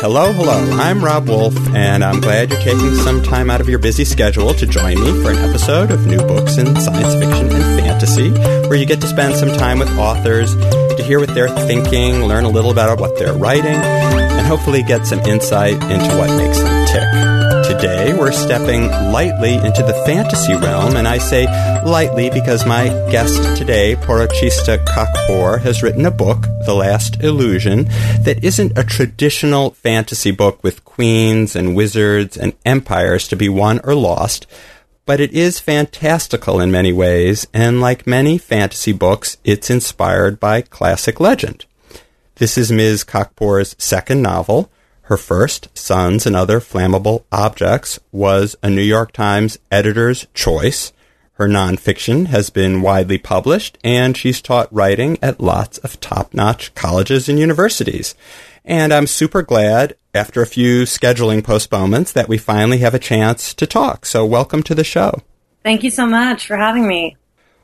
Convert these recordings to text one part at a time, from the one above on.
Hello, hello. I'm Rob Wolf, and I'm glad you're taking some time out of your busy schedule to join me for an episode of New Books in Science Fiction and Fantasy, where you get to spend some time with authors to hear what they're thinking, learn a little about what they're writing, and hopefully get some insight into what makes them tick. Today, we're stepping lightly into the fantasy realm, and I say lightly because my guest today, Porochista Khakpour, has written a book, The Last Illusion, that isn't a traditional fantasy book with queens and wizards and empires to be won or lost, but it is fantastical in many ways, and like many fantasy books, it's inspired by classic legend. This is Ms. Khakpour's second novel. Her first, Sons and Other Flammable Objects, was a New York Times editor's choice. Her nonfiction has been widely published, and she's taught writing at lots of top notch colleges and universities. And I'm super glad, after a few scheduling postponements, that we finally have a chance to talk. So, welcome to the show. Thank you so much for having me.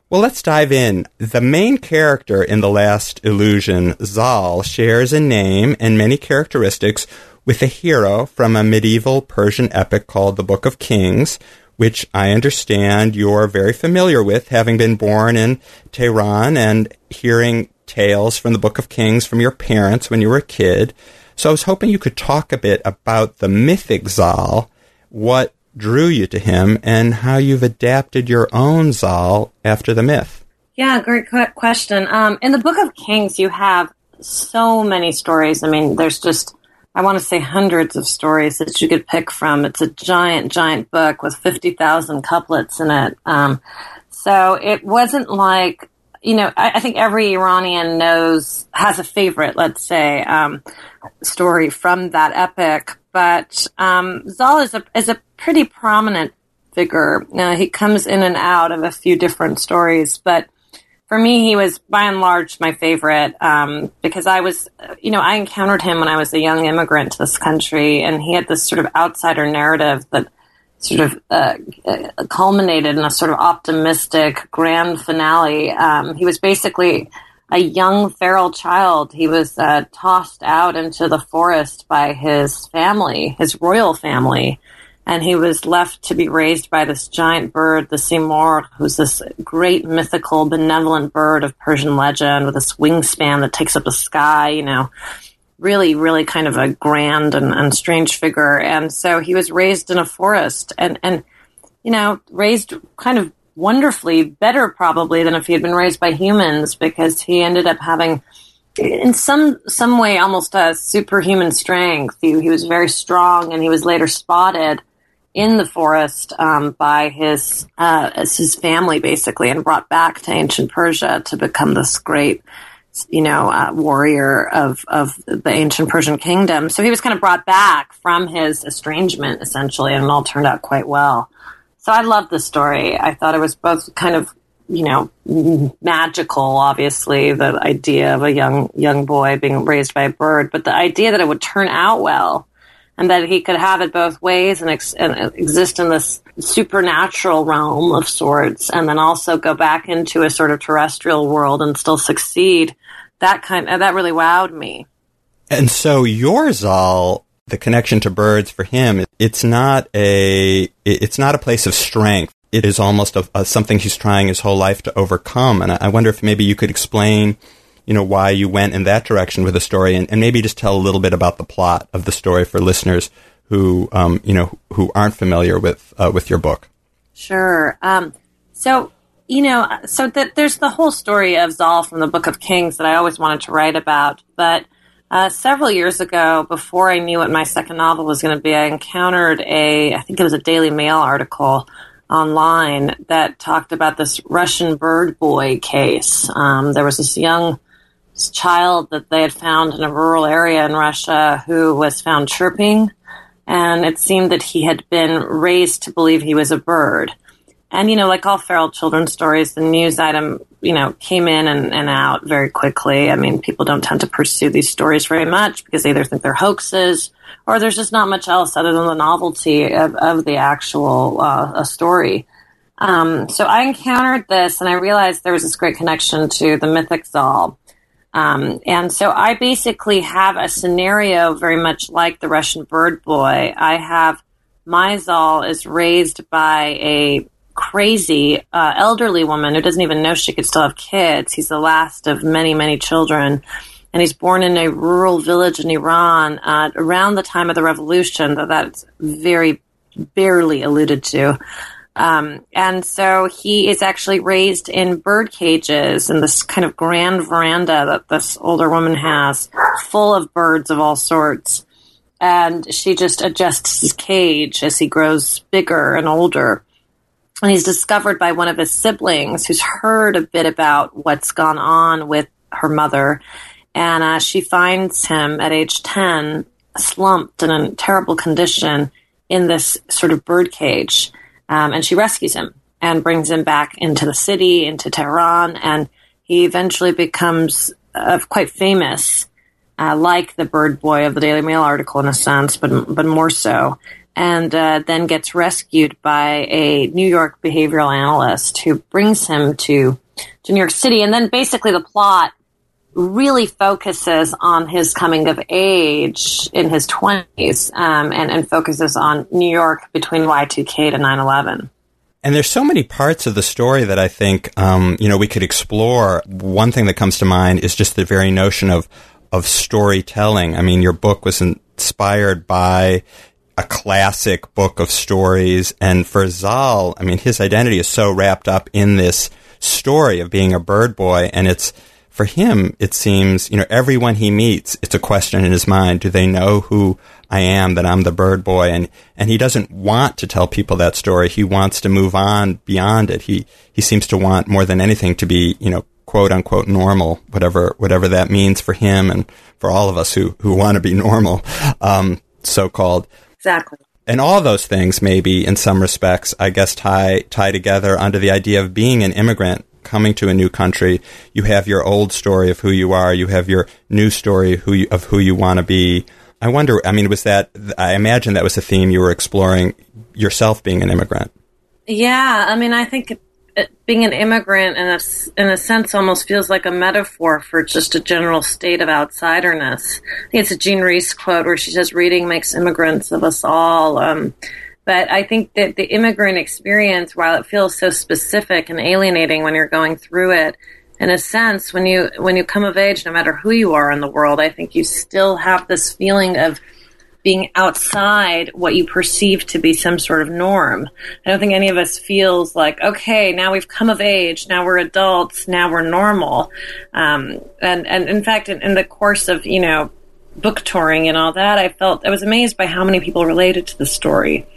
Well, let's dive in. The main character in The Last Illusion, Zal, shares a name and many characteristics with a hero from a medieval Persian epic called the Book of Kings, which I understand you're very familiar with, having been born in Tehran and hearing tales from the Book of Kings from your parents when you were a kid. So I was hoping you could talk a bit about the mythic Zal, what drew you to him, and how you've adapted your own Zal after the myth. Yeah, great question. Um, in the Book of Kings, you have so many stories. I mean, there's just I want to say hundreds of stories that you could pick from. It's a giant, giant book with 50,000 couplets in it. Um, so it wasn't like, you know, I, I, think every Iranian knows, has a favorite, let's say, um, story from that epic. But um, Zal is a, is a pretty prominent figure. Now, he comes in and out of a few different stories, but for me, he was by and large my favorite um, because I was, you know, I encountered him when I was a young immigrant to this country, and he had this sort of outsider narrative that sort of uh, uh culminated in a sort of optimistic grand finale. Um, he was basically a young feral child. He was uh, tossed out into the forest by his family, his royal family and he was left to be raised by this giant bird, the Simurgh, who's this great mythical, benevolent bird of Persian legend with this wingspan that takes up the sky, you know, really, really kind of a grand and, and strange figure. And so he was raised in a forest and, and, you know, raised kind of wonderfully, better probably than if he had been raised by humans because he ended up having in some some way almost a superhuman strength. He, he was very strong, and he was later spotted in the forest um, by his uh, his family, basically, and brought back to ancient Persia to become this great, you know, uh, warrior of of the ancient Persian kingdom. So he was kind of brought back from his estrangement, essentially, and it all turned out quite well. So I loved the story. I thought it was both kind of you know magical obviously the idea of a young young boy being raised by a bird but the idea that it would turn out well and that he could have it both ways and, ex- and, exist in this supernatural realm of sorts, and then also go back into a sort of terrestrial world and still succeed. That kind uh, that really wowed me. And so your Zal, the connection to birds for him, it's not a it's not a place of strength. It is almost a, a, something he's trying his whole life to overcome. And I, I wonder if maybe you could explain you know, why you went in that direction with the story and, and maybe just tell a little bit about the plot of the story for listeners who, um, you know, who aren't familiar with, uh, with your book. Sure. Um, so, you know, so that there's the whole story of Zal from the Book of Kings that I always wanted to write about, but uh, several years ago, before I knew what my second novel was going to be, I encountered a, I think it was a Daily Mail article online that talked about this Russian bird boy case. Um, there was this young child that they had found in a rural area in Russia who was found chirping. And it seemed that he had been raised to believe he was a bird. And, you know, like all feral children's stories, the news item, you know, came in and, and out very quickly. I mean, people don't tend to pursue these stories very much because they either think they're hoaxes or there's just not much else other than the novelty of, of the actual uh, story. Um, so I encountered this and I realized there was this great connection to the mythic Zal. Um, and so I basically have a scenario very much like the Russian bird boy. I have my Zal is raised by a crazy uh, elderly woman who doesn't even know she could still have kids. He's the last of many, many children. And he's born in a rural village in Iran uh, around the time of the revolution, though that's very barely alluded to. Um, and so he is actually raised in bird cages in this kind of grand veranda that this older woman has, full of birds of all sorts. And she just adjusts his cage as he grows bigger and older. And he's discovered by one of his siblings who's heard a bit about what's gone on with her mother. And uh, she finds him at age 10, slumped in a terrible condition in this sort of bird cage. Um, and she rescues him and brings him back into the city, into Tehran. And he eventually becomes uh, quite famous, uh, like the bird boy of the Daily Mail article in a sense, but, but more so and uh, then gets rescued by a New York behavioral analyst who brings him to to New York City. And then basically the plot really focuses on his coming of age in his 20s um, and, and focuses on New York between Y2K to 9 11. And there's so many parts of the story that I think um, you know we could explore. One thing that comes to mind is just the very notion of of storytelling. I mean, your book was inspired by a classic book of stories. And for Zal, I mean, his identity is so wrapped up in this story of being a bird boy. And it's, for him, it seems, you know, everyone he meets, it's a question in his mind. Do they know who I am, that I'm the bird boy? And, and he doesn't want to tell people that story. He wants to move on beyond it. He, he seems to want more than anything to be, you know, quote unquote normal, whatever, whatever that means for him and for all of us who, who want to be normal, um, so called. Exactly. And all those things, maybe in some respects, I guess tie tie together under the idea of being an immigrant coming to a new country. You have your old story of who you are. You have your new story who you, of who you want to be. I wonder. I mean, was that? I imagine that was a theme you were exploring yourself, being an immigrant. Yeah, I mean, I think being an immigrant in a, in a sense almost feels like a metaphor for just a general state of outsiderness. I think it's a Jean Rhys quote where she says, reading makes immigrants of us all. Um, but I think that the immigrant experience, while it feels so specific and alienating when you're going through it, in a sense, when you when you come of age, no matter who you are in the world, I think you still have this feeling of being outside what you perceive to be some sort of norm. I don't think any of us feels like, okay, now we've come of age, now we're adults, now we're normal. Um, and, and in fact, in, in the course of, you know, book touring and all that, I felt, I was amazed by how many people related to the story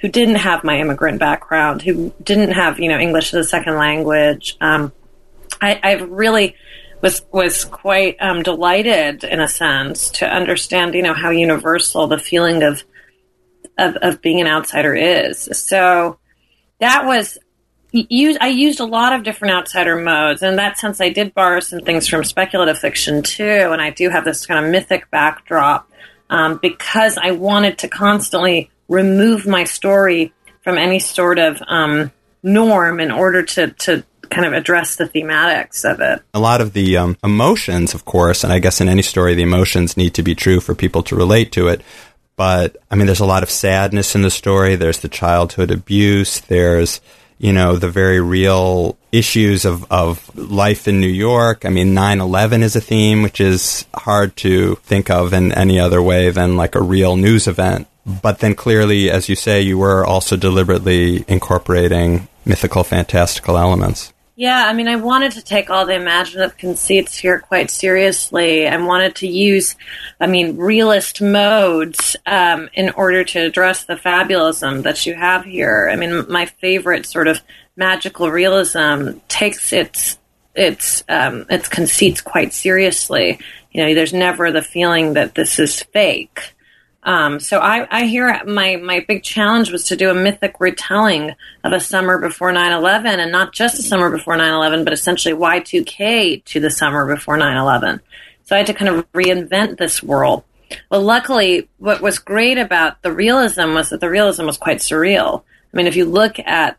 who didn't have my immigrant background, who didn't have, you know, English as a second language. Um, I, I've really, was was quite um, delighted in a sense to understand, you know, how universal the feeling of, of of being an outsider is. So that was used. I used a lot of different outsider modes, in that sense, I did borrow some things from speculative fiction too. And I do have this kind of mythic backdrop um, because I wanted to constantly remove my story from any sort of um, norm in order to to kind of address the thematics of it. A lot of the um, emotions, of course, and I guess in any story, the emotions need to be true for people to relate to it. But I mean, there's a lot of sadness in the story. There's the childhood abuse. There's, you know, the very real issues of, of life in New York. I mean, 9 11 is a theme, which is hard to think of in any other way than like a real news event. But then clearly, as you say, you were also deliberately incorporating mythical, fantastical elements. Yeah, I mean, I wanted to take all the imaginative conceits here quite seriously. I wanted to use, I mean, realist modes um, in order to address the fabulism that you have here. I mean, my favorite sort of magical realism takes its its um, its conceits quite seriously. You know, there's never the feeling that this is fake. Um, so I, I hear my, my big challenge was to do a mythic retelling of a summer before 9-11 and not just a summer before 9-11, but essentially Y2K to the summer before 9-11. So I had to kind of reinvent this world. Well, luckily, what was great about the realism was that the realism was quite surreal. I mean, if you look at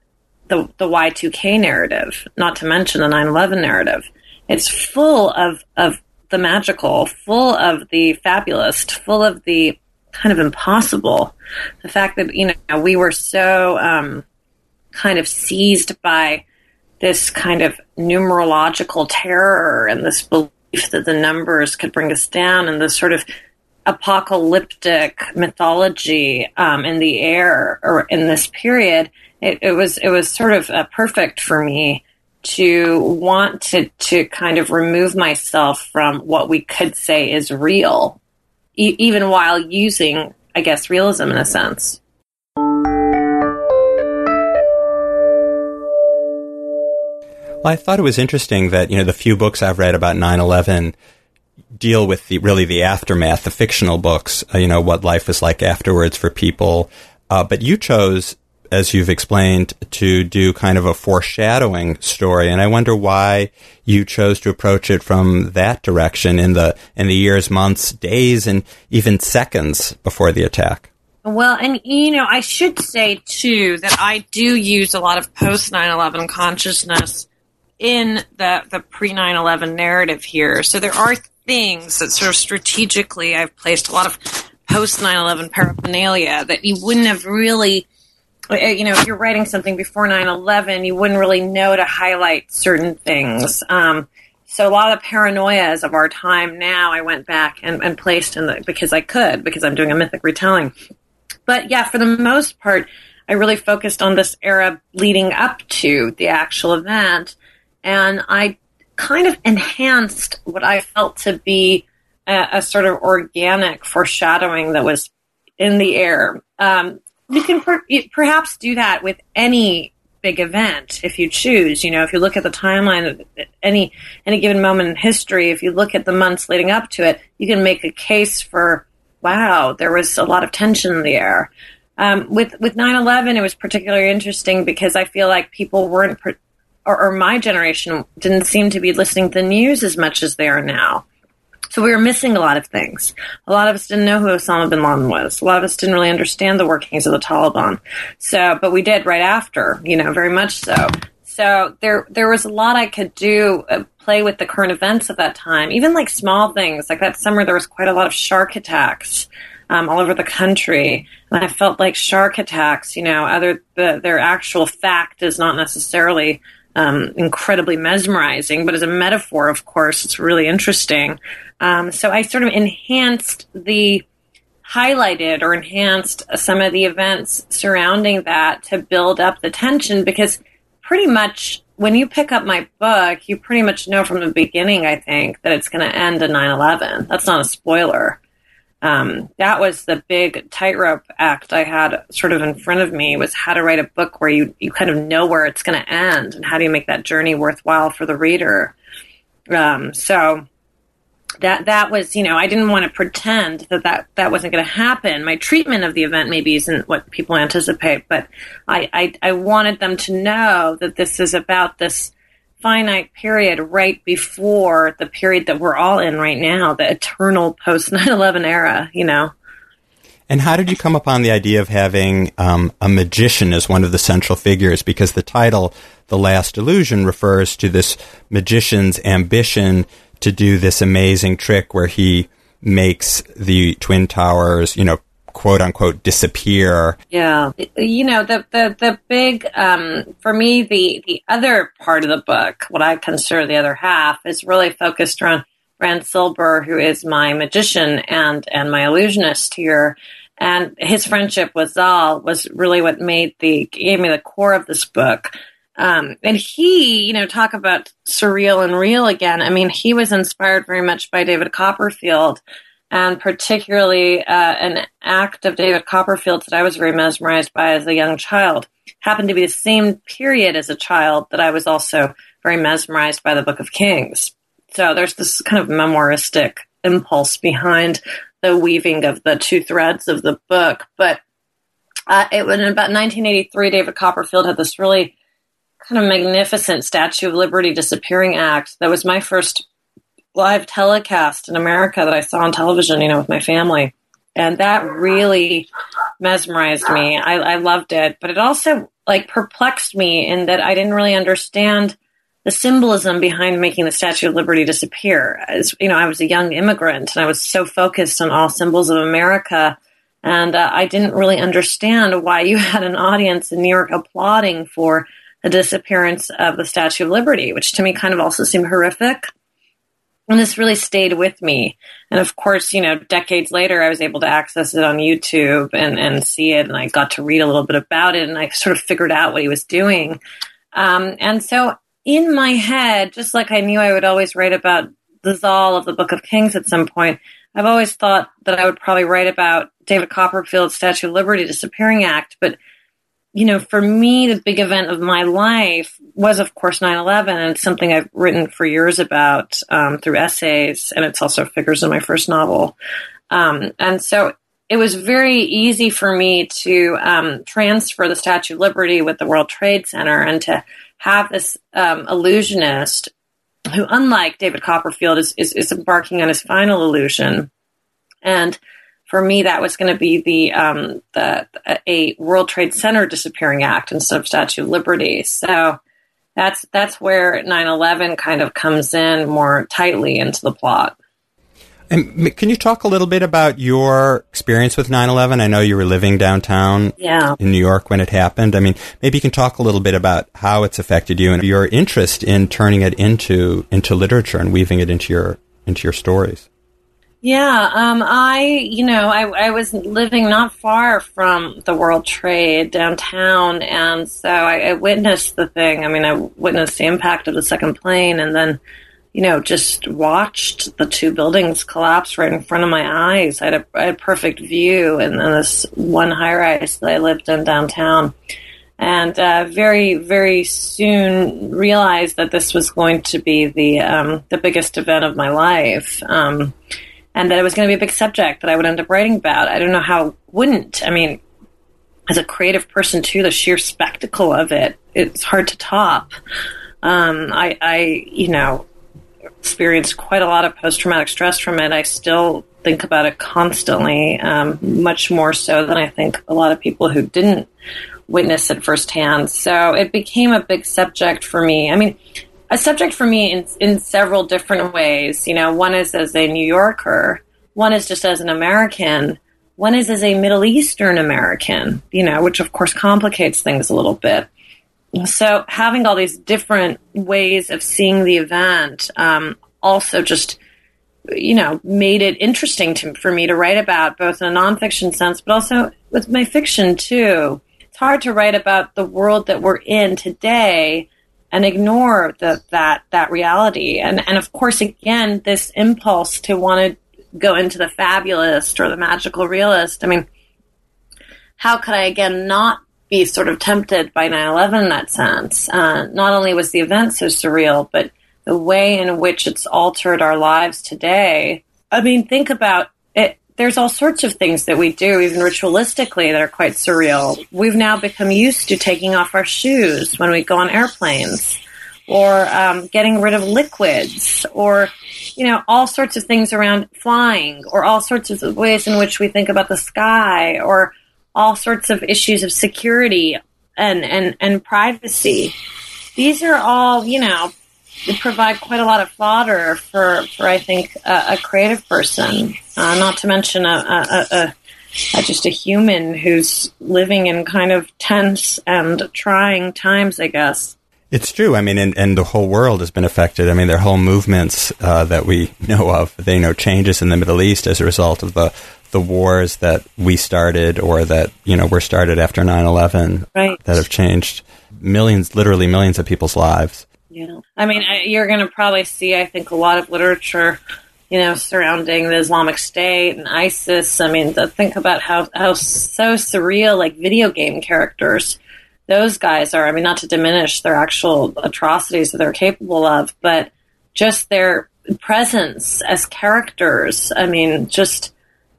the, the Y2K narrative, not to mention the 9-11 narrative, it's full of, of the magical, full of the fabulous, full of the kind of impossible. The fact that, you know, we were so um, kind of seized by this kind of numerological terror and this belief that the numbers could bring us down and this sort of apocalyptic mythology um, in the air or in this period, it, it was it was sort of uh, perfect for me to want to to kind of remove myself from what we could say is real even while using, I guess, realism in a sense. Well, I thought it was interesting that, you know, the few books I've read about 9-11 deal with the, really the aftermath, the fictional books, uh, you know, what life was like afterwards for people. Uh, but you chose as you've explained, to do kind of a foreshadowing story. And I wonder why you chose to approach it from that direction in the in the years, months, days, and even seconds before the attack. Well, and you know, I should say too that I do use a lot of post 9/11 consciousness in the the pre 9/11 narrative here. So there are things that sort of strategically I've placed a lot of post 9/11 paraphernalia that you wouldn't have really you know, if you're writing something before 9-11, you wouldn't really know to highlight certain things. Um, so a lot of the paranoias of our time now, I went back and, and placed in the, because I could, because I'm doing a mythic retelling. But yeah, for the most part, I really focused on this era leading up to the actual event. And I kind of enhanced what I felt to be a, a sort of organic foreshadowing that was in the air. Um, you can per- perhaps do that with any big event if you choose. You know, if you look at the timeline of any any given moment in history, if you look at the months leading up to it, you can make a case for wow, there was a lot of tension in the air. Um, with with 9/11, it was particularly interesting because I feel like people weren't, or, or my generation didn't seem to be listening to the news as much as they are now. So we were missing a lot of things. A lot of us didn't know who Osama bin Laden was. A lot of us didn't really understand the workings of the Taliban. So, but we did right after, you know, very much so. So there, there was a lot I could do, uh, play with the current events of that time, even like small things. Like that summer, there was quite a lot of shark attacks. Um, all over the country. And I felt like shark attacks, you know, other the, their actual fact is not necessarily um, incredibly mesmerizing, but as a metaphor, of course, it's really interesting. Um, so I sort of enhanced the highlighted or enhanced some of the events surrounding that to build up the tension because pretty much when you pick up my book, you pretty much know from the beginning, I think, that it's going to end in 9 11. That's not a spoiler. Um, that was the big tightrope act I had sort of in front of me was how to write a book where you, you kind of know where it's going to end and how do you make that journey worthwhile for the reader. Um, so that that was you know I didn't want to pretend that that, that wasn't going to happen. My treatment of the event maybe isn't what people anticipate, but I, I I wanted them to know that this is about this finite period right before the period that we're all in right now, the eternal post 9/11 era. You know. And how did you come upon the idea of having um, a magician as one of the central figures? Because the title, The Last Illusion, refers to this magician's ambition to do this amazing trick where he makes the twin towers, you know, quote unquote disappear. Yeah. You know, the the the big um for me the the other part of the book, what I consider the other half is really focused around Rand Silber, who is my magician and and my illusionist here. And his friendship with Zal was really what made the gave me the core of this book. Um, and he, you know, talk about surreal and real again. I mean, he was inspired very much by David Copperfield, and particularly uh, an act of David Copperfield that I was very mesmerized by as a young child. Happened to be the same period as a child that I was also very mesmerized by the Book of Kings. So there's this kind of memoiristic impulse behind the weaving of the two threads of the book. But uh, it was in about 1983, David Copperfield had this really kind of magnificent Statue of Liberty disappearing act. That was my first live telecast in America that I saw on television, you know, with my family. And that really mesmerized me. I, I loved it, but it also like perplexed me in that I didn't really understand the symbolism behind making the Statue of Liberty disappear. As you know, I was a young immigrant and I was so focused on all symbols of America, and uh, I didn't really understand why you had an audience in New York applauding for the disappearance of the Statue of Liberty, which to me kind of also seemed horrific. And this really stayed with me. And of course, you know, decades later, I was able to access it on YouTube and, and see it. And I got to read a little bit about it and I sort of figured out what he was doing. Um, and so in my head, just like I knew I would always write about the Zal of the Book of Kings at some point, I've always thought that I would probably write about David Copperfield's Statue of Liberty disappearing act. But, you know, for me, the big event of my life was, of course, 9 11, and it's something I've written for years about um, through essays, and it's also figures in my first novel. Um, and so it was very easy for me to um, transfer the Statue of Liberty with the World Trade Center and to have this um, illusionist who, unlike David Copperfield, is, is, is, embarking on his final illusion. And for me, that was going to be the, um, the a World Trade Center disappearing act instead of Statue of Liberty. So that's that's where 9/11 kind of comes in more tightly into the plot. And can you talk a little bit about your experience with 9/11? I know you were living downtown yeah. in New York when it happened. I mean, maybe you can talk a little bit about how it's affected you and your interest in turning it into into literature and weaving it into your into your stories. Yeah, um, I, you know, I, I was living not far from the World Trade downtown, and so I, I witnessed the thing. I mean, I witnessed the impact of the second plane, and then you know, just watched the two buildings collapse right in front of my eyes. I had a, I had a perfect view in, in, this one high rise that I lived in downtown. And uh, very, very soon realized that this was going to be the um, the biggest event of my life, um, and that it was going to be a big subject that I would end up writing about. I don't know how wouldn't. I mean, as a creative person too, the sheer spectacle of it, it's hard to top. Um, I, I, you know, experienced quite a lot of post traumatic stress from it. I still think about it constantly, um, much more so than I think a lot of people who didn't witness it firsthand. So it became a big subject for me. I mean, a subject for me in, in several different ways. You know, one is as a New Yorker, one is just as an American, one is as a Middle Eastern American, you know, which of course complicates things a little bit so having all these different ways of seeing the event um, also just you know made it interesting to, for me to write about both in a nonfiction sense but also with my fiction too it's hard to write about the world that we're in today and ignore the, that that reality and and of course again this impulse to want to go into the fabulist or the magical realist i mean how could i again not be sort of tempted by 9-11 in that sense. Uh, not only was the event so surreal, but the way in which it's altered our lives today. I mean, think about. There's all sorts of things that we do, even ritualistically, that are quite surreal. We've now become used to taking off our shoes when we go on airplanes, or um, getting rid of liquids, or you know, all sorts of things around flying, or all sorts of ways in which we think about the sky, or all sorts of issues of security and, and, and privacy. These are all, you know, provide quite a lot of fodder for, for I think, a, a creative person, uh, not to mention a, a, a, a, just a human who's living in kind of tense and trying times, I guess. It's true. I mean, and, and the whole world has been affected. I mean, there are whole movements uh, that we know of. They know changes in the Middle East as a result of the the wars that we started or that you know were started after 9-11 right. that have changed millions literally millions of people's lives yeah i mean you're going to probably see i think a lot of literature you know surrounding the islamic state and isis i mean think about how how so surreal like video game characters those guys are. I mean, not to diminish their actual atrocities that they're capable of, but just their presence as characters. I mean, just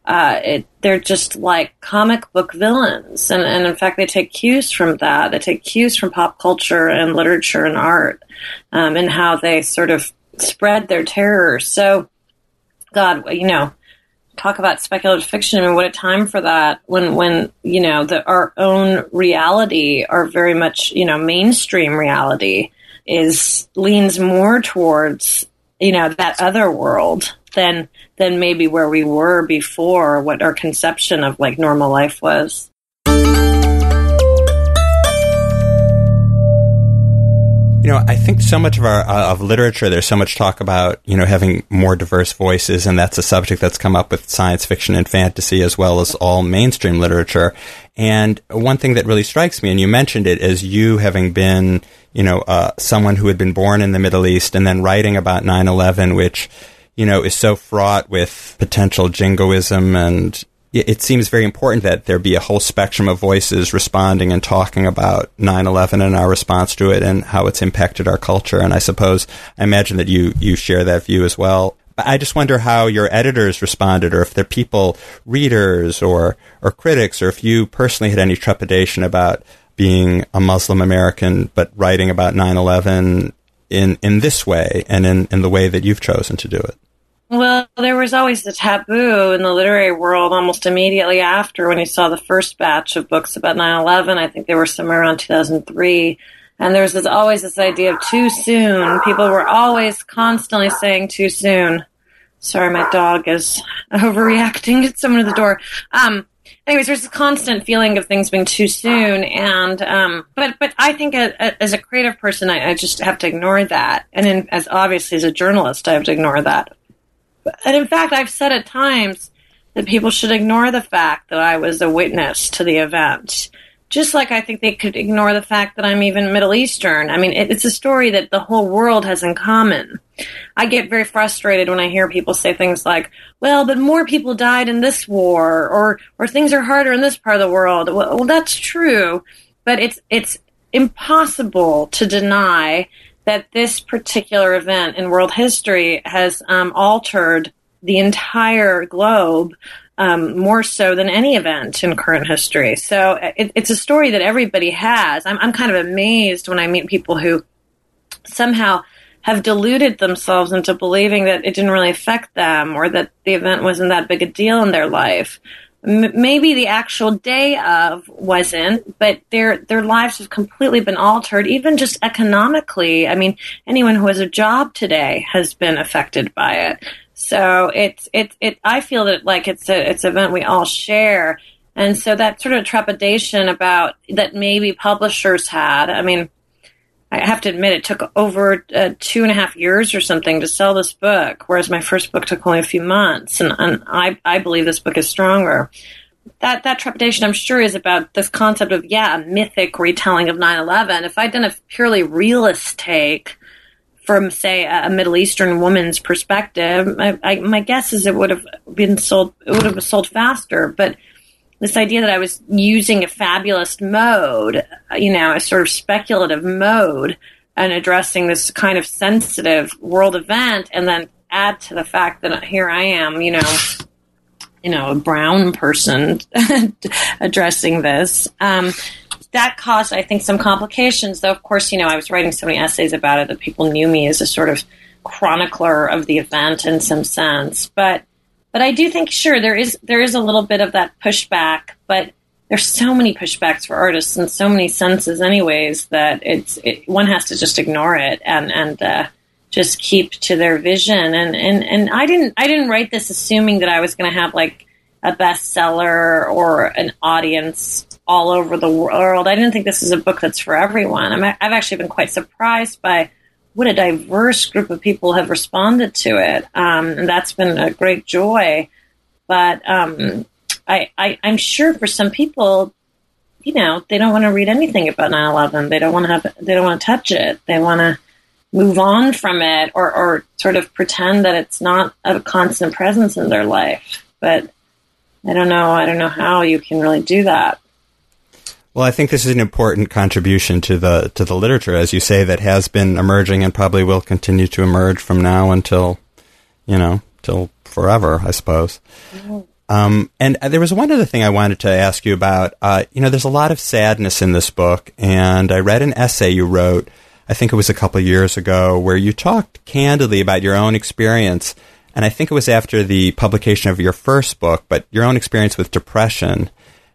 uh, it, they're just like comic book villains, and, and in fact, they take cues from that. They take cues from pop culture and literature and art, um, and how they sort of spread their terror. So, God, you know, talk about speculative fiction. I mean, what a time for that when, when, you know, the, our own reality, our very much, you know, mainstream reality is leans more towards, you know, that other world than, than maybe where we were before, what our conception of like normal life was. You know, I think so much of our uh, of literature, there's so much talk about you know having more diverse voices, and that's a subject that's come up with science fiction and fantasy as well as all mainstream literature. And one thing that really strikes me, and you mentioned it, is you having been you know uh, someone who had been born in the Middle East and then writing about 9/11, which you know is so fraught with potential jingoism and it seems very important that there be a whole spectrum of voices responding and talking about 9/11 and our response to it and how it's impacted our culture. And I suppose I imagine that you you share that view as well. I just wonder how your editors responded, or if they're people, readers, or or critics, or if you personally had any trepidation about being a Muslim American but writing about 9/11 in in this way and in in the way that you've chosen to do it. Well, there was always the taboo in the literary world almost immediately after when you saw the first batch of books about 9 11. I think they were somewhere around 2003. And there was this, always this idea of too soon. People were always constantly saying too soon. Sorry, my dog is overreacting. It's someone at the door. Um, anyways, there's a constant feeling of things being too soon, and um, but but I think a, a, as a creative person, I, I, just have to ignore that, and in, as obviously as a journalist, I have to ignore that. And in fact, I've said at times that people should ignore the fact that I was a witness to the event. Just like I think they could ignore the fact that I'm even Middle Eastern. I mean, it's a story that the whole world has in common. I get very frustrated when I hear people say things like, well, but more people died in this war, or, or things are harder in this part of the world. Well, well that's true, but it's, it's impossible to deny that this particular event in world history has um, altered the entire globe um, more so than any event in current history. So it, it's a story that everybody has. I'm, I'm kind of amazed when I meet people who somehow have deluded themselves into believing that it didn't really affect them or that the event wasn't that big a deal in their life maybe the actual day of wasn't, but their their lives have completely been altered, even just economically. I mean, anyone who has a job today has been affected by it. So it's it it I feel that like it's a it's an event we all share. And so that sort of trepidation about that maybe publishers had. I mean, I have to admit, it took over uh, two and a half years or something to sell this book, whereas my first book took only a few months. And, and I, I believe this book is stronger. That, that trepidation, I'm sure, is about this concept of, yeah, a mythic retelling of 9 11. If I'd done a purely realist take from, say, a Middle Eastern woman's perspective, I, I, my guess is it would have been sold, it would have sold faster. But this idea that I was using a fabulous mode, you know, a sort of speculative mode, and addressing this kind of sensitive world event, and then add to the fact that here I am, you know, you know, a brown person addressing this. Um, that caused, I think, some complications. Though, of course, you know, I was writing so many essays about it that people knew me as a sort of chronicler of the event in some sense. But but I do think, sure, there is there is a little bit of that pushback, but there's so many pushbacks for artists in so many senses, anyways, that it's it, one has to just ignore it and and uh, just keep to their vision. And and and I didn't I didn't write this assuming that I was going to have like a bestseller or an audience all over the world. I didn't think this is a book that's for everyone. I'm, I've actually been quite surprised by what a diverse group of people have responded to it. Um, and that's been a great joy. But um, I, I, I'm sure for some people, you know, they don't want to read anything about 9/11. They don't want to have. They don't want to touch it. They want to move on from it, or, or sort of pretend that it's not a constant presence in their life. But I don't know. I don't know how you can really do that. Well, I think this is an important contribution to the to the literature, as you say, that has been emerging and probably will continue to emerge from now until, you know, till forever, I suppose. Um, and there was one other thing I wanted to ask you about. Uh, you know, there's a lot of sadness in this book, and I read an essay you wrote. I think it was a couple years ago, where you talked candidly about your own experience, and I think it was after the publication of your first book, but your own experience with depression.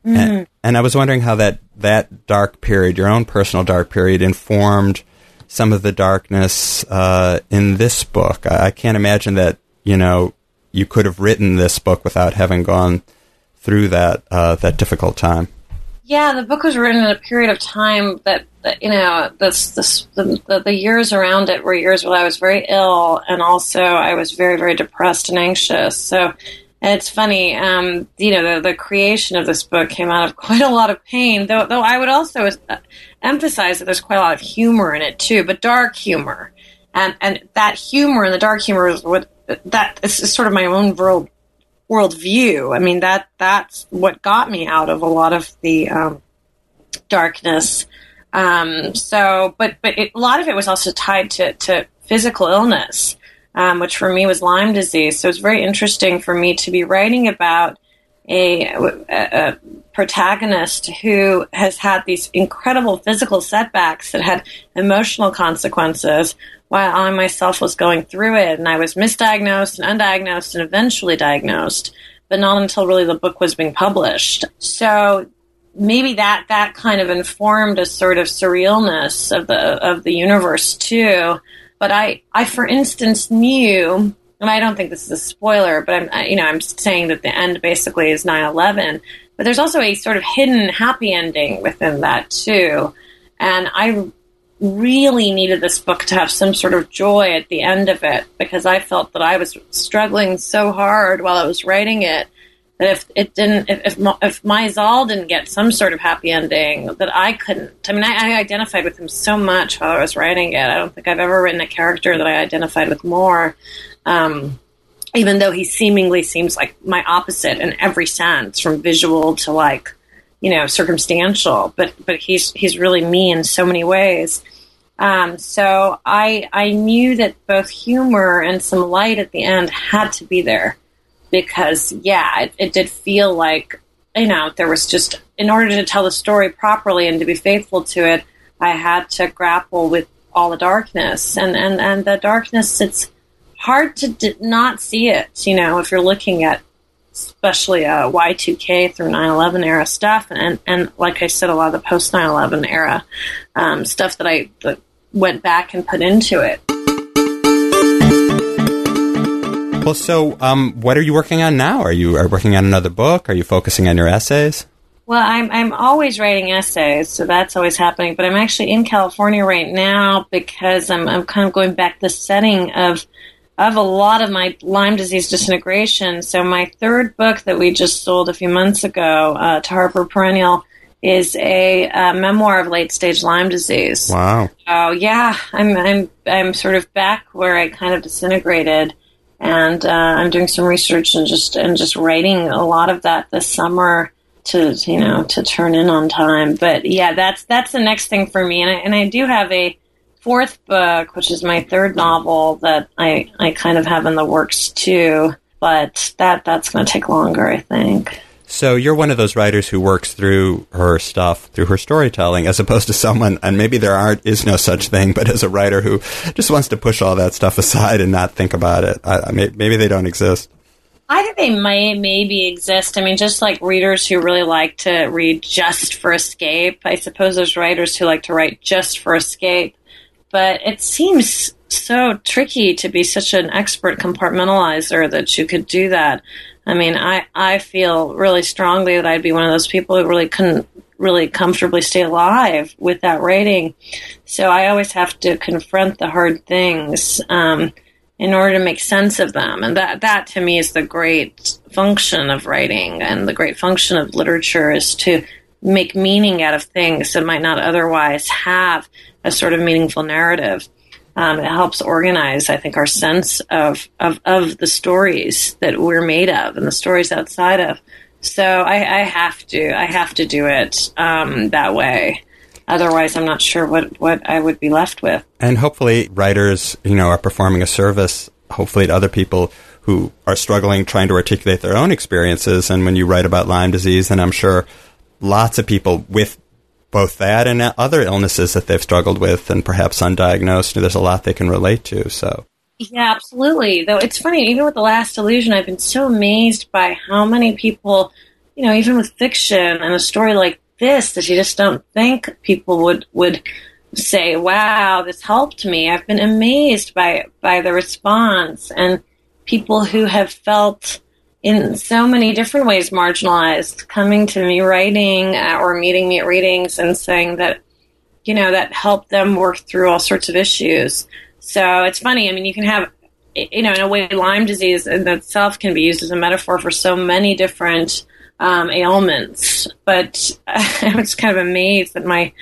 Mm-hmm. And, and I was wondering how that that dark period, your own personal dark period, informed some of the darkness uh, in this book. I, I can't imagine that you know you could have written this book without having gone through that uh, that difficult time. Yeah, the book was written in a period of time that, that you know this, this, the, the, the years around it were years when I was very ill, and also I was very very depressed and anxious. So it's funny, um, you know, the, the creation of this book came out of quite a lot of pain. Though, though I would also uh, emphasize that there's quite a lot of humor in it too, but dark humor, and and that humor and the dark humor is what that is sort of my own world worldview. I mean that that's what got me out of a lot of the um, darkness. Um, so, but but it, a lot of it was also tied to to physical illness, um, which for me was Lyme disease. So it's very interesting for me to be writing about a, a, a protagonist who has had these incredible physical setbacks that had emotional consequences while I myself was going through it. And I was misdiagnosed and undiagnosed and eventually diagnosed, but not until really the book was being published. So maybe that, that kind of informed a sort of surrealness of the, of the universe too. But I, I, for instance, knew, and I don't think this is a spoiler, but I'm, you know, I'm saying that the end basically is 9-11, but there's also a sort of hidden happy ending within that too. And I really needed this book to have some sort of joy at the end of it because I felt that I was struggling so hard while I was writing it that if it didn't, if if, if my Zal didn't get some sort of happy ending, that I couldn't. I mean, I, I, identified with him so much while I was writing it. I don't think I've ever written a character that I identified with more. Um, even though he seemingly seems like my opposite in every sense, from visual to like you know circumstantial but but he's he's really me in so many ways um, so I I knew that both humor and some light at the end had to be there because yeah it, it did feel like you know there was just in order to tell the story properly and to be faithful to it I had to grapple with all the darkness and and and the darkness it's hard to d- not see it you know if you're looking at especially uh, Y2K through 9/11 era stuff, and and like I said, a lot of the post 9/11 era um, stuff that I that went back and put into it. Well, so um, what are you working on now? Are you are working on another book? Are you focusing on your essays? Well, I'm I'm always writing essays, so that's always happening. But I'm actually in California right now because I'm I'm kind of going back the setting of of a lot of my Lyme disease disintegration. So my third book that we just sold a few months ago uh, to Harper Perennial is a, a, memoir of late stage Lyme disease. Wow. Oh yeah, I'm I'm I'm sort of back where I kind of disintegrated, and uh, I'm doing some research and just and just writing a lot of that this summer to you know to turn in on time. But yeah, that's that's the next thing for me, and I and I do have a fourth book, which is my third novel that I, I kind of have in the works too, but that that's going to take longer, I think. So you're one of those writers who works through her stuff, through her storytelling, as opposed to someone, and maybe there aren't is no such thing, but as a writer who just wants to push all that stuff aside and not think about it. I, maybe they don't exist. I think they might maybe exist. I mean, just like readers who really like to read just for escape. I suppose there's writers who like to write just for escape but it seems so tricky to be such an expert compartmentalizer that you could do that. I mean, I, I feel really strongly that I'd be one of those people who really couldn't really comfortably stay alive with that writing. So I always have to confront the hard things um, in order to make sense of them. And that, that to me is the great function of writing and the great function of literature is to make meaning out of things that might not otherwise have a sort of meaningful narrative. Um, it helps organize, I think, our sense of, of, of the stories that we're made of and the stories outside of. So I, I have to. I have to do it um, that way. Otherwise, I'm not sure what, what I would be left with. And hopefully, writers, you know, are performing a service, hopefully, to other people who are struggling trying to articulate their own experiences. And when you write about Lyme disease, and I'm sure lots of people with both that and other illnesses that they've struggled with and perhaps undiagnosed, there's a lot they can relate to. So. Yeah, absolutely. Though it's funny, even with The Last Illusion, I've been so amazed by how many people, you know, even with fiction and a story like this, that you just don't think people would would say, "Wow, this helped me." I've been amazed by by the response and people who have felt in so many different ways marginalized coming to me writing uh, or meeting me at readings and saying that you know that helped them work through all sorts of issues so it's funny i mean you can have you know in a way lyme disease in itself can be used as a metaphor for so many different um, ailments but i was kind of amazed that my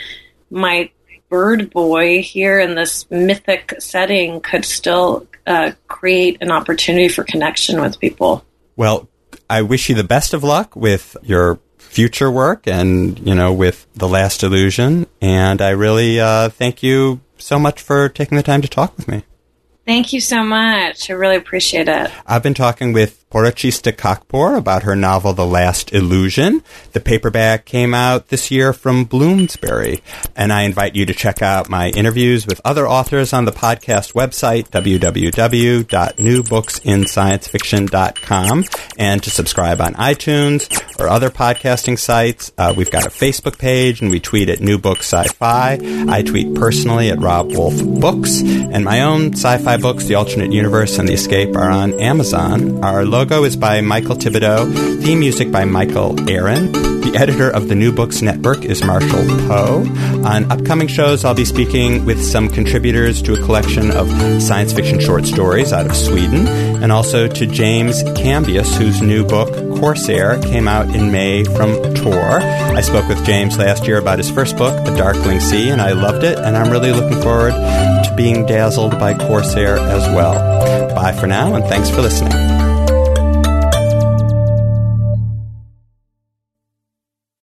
my bird boy here in this mythic setting could still uh, create an opportunity for connection with people. Well, I wish you the best of luck with your future work and, you know, with The Last Illusion. And I really uh, thank you so much for taking the time to talk with me. Thank you so much. I really appreciate it. I've been talking with Porochista Khakpour about her novel The Last Illusion. The paperback came out this year from Bloomsbury, and I invite you to check out my interviews with other authors on the podcast website www.newbooksinsciencefiction.com and to subscribe on iTunes or other podcasting sites. Uh, we've got a Facebook page and we tweet at New Book Sci-Fi. I tweet personally at Rob Wolf Books, and my own sci-fi books, The Alternate Universe and The Escape, are on Amazon. Our logo is by Michael Thibodeau. Theme music by Michael Aaron. The editor of the New Books Network is Marshall Poe. On upcoming shows, I'll be speaking with some contributors to a collection of science fiction short stories out of Sweden, and also to James Cambias, whose new book, Corsair, came out in May from Tor. I spoke with James last year about his first book, The Darkling Sea, and I loved it, and I'm really looking forward to being dazzled by Corsair as well. Bye for now, and thanks for listening.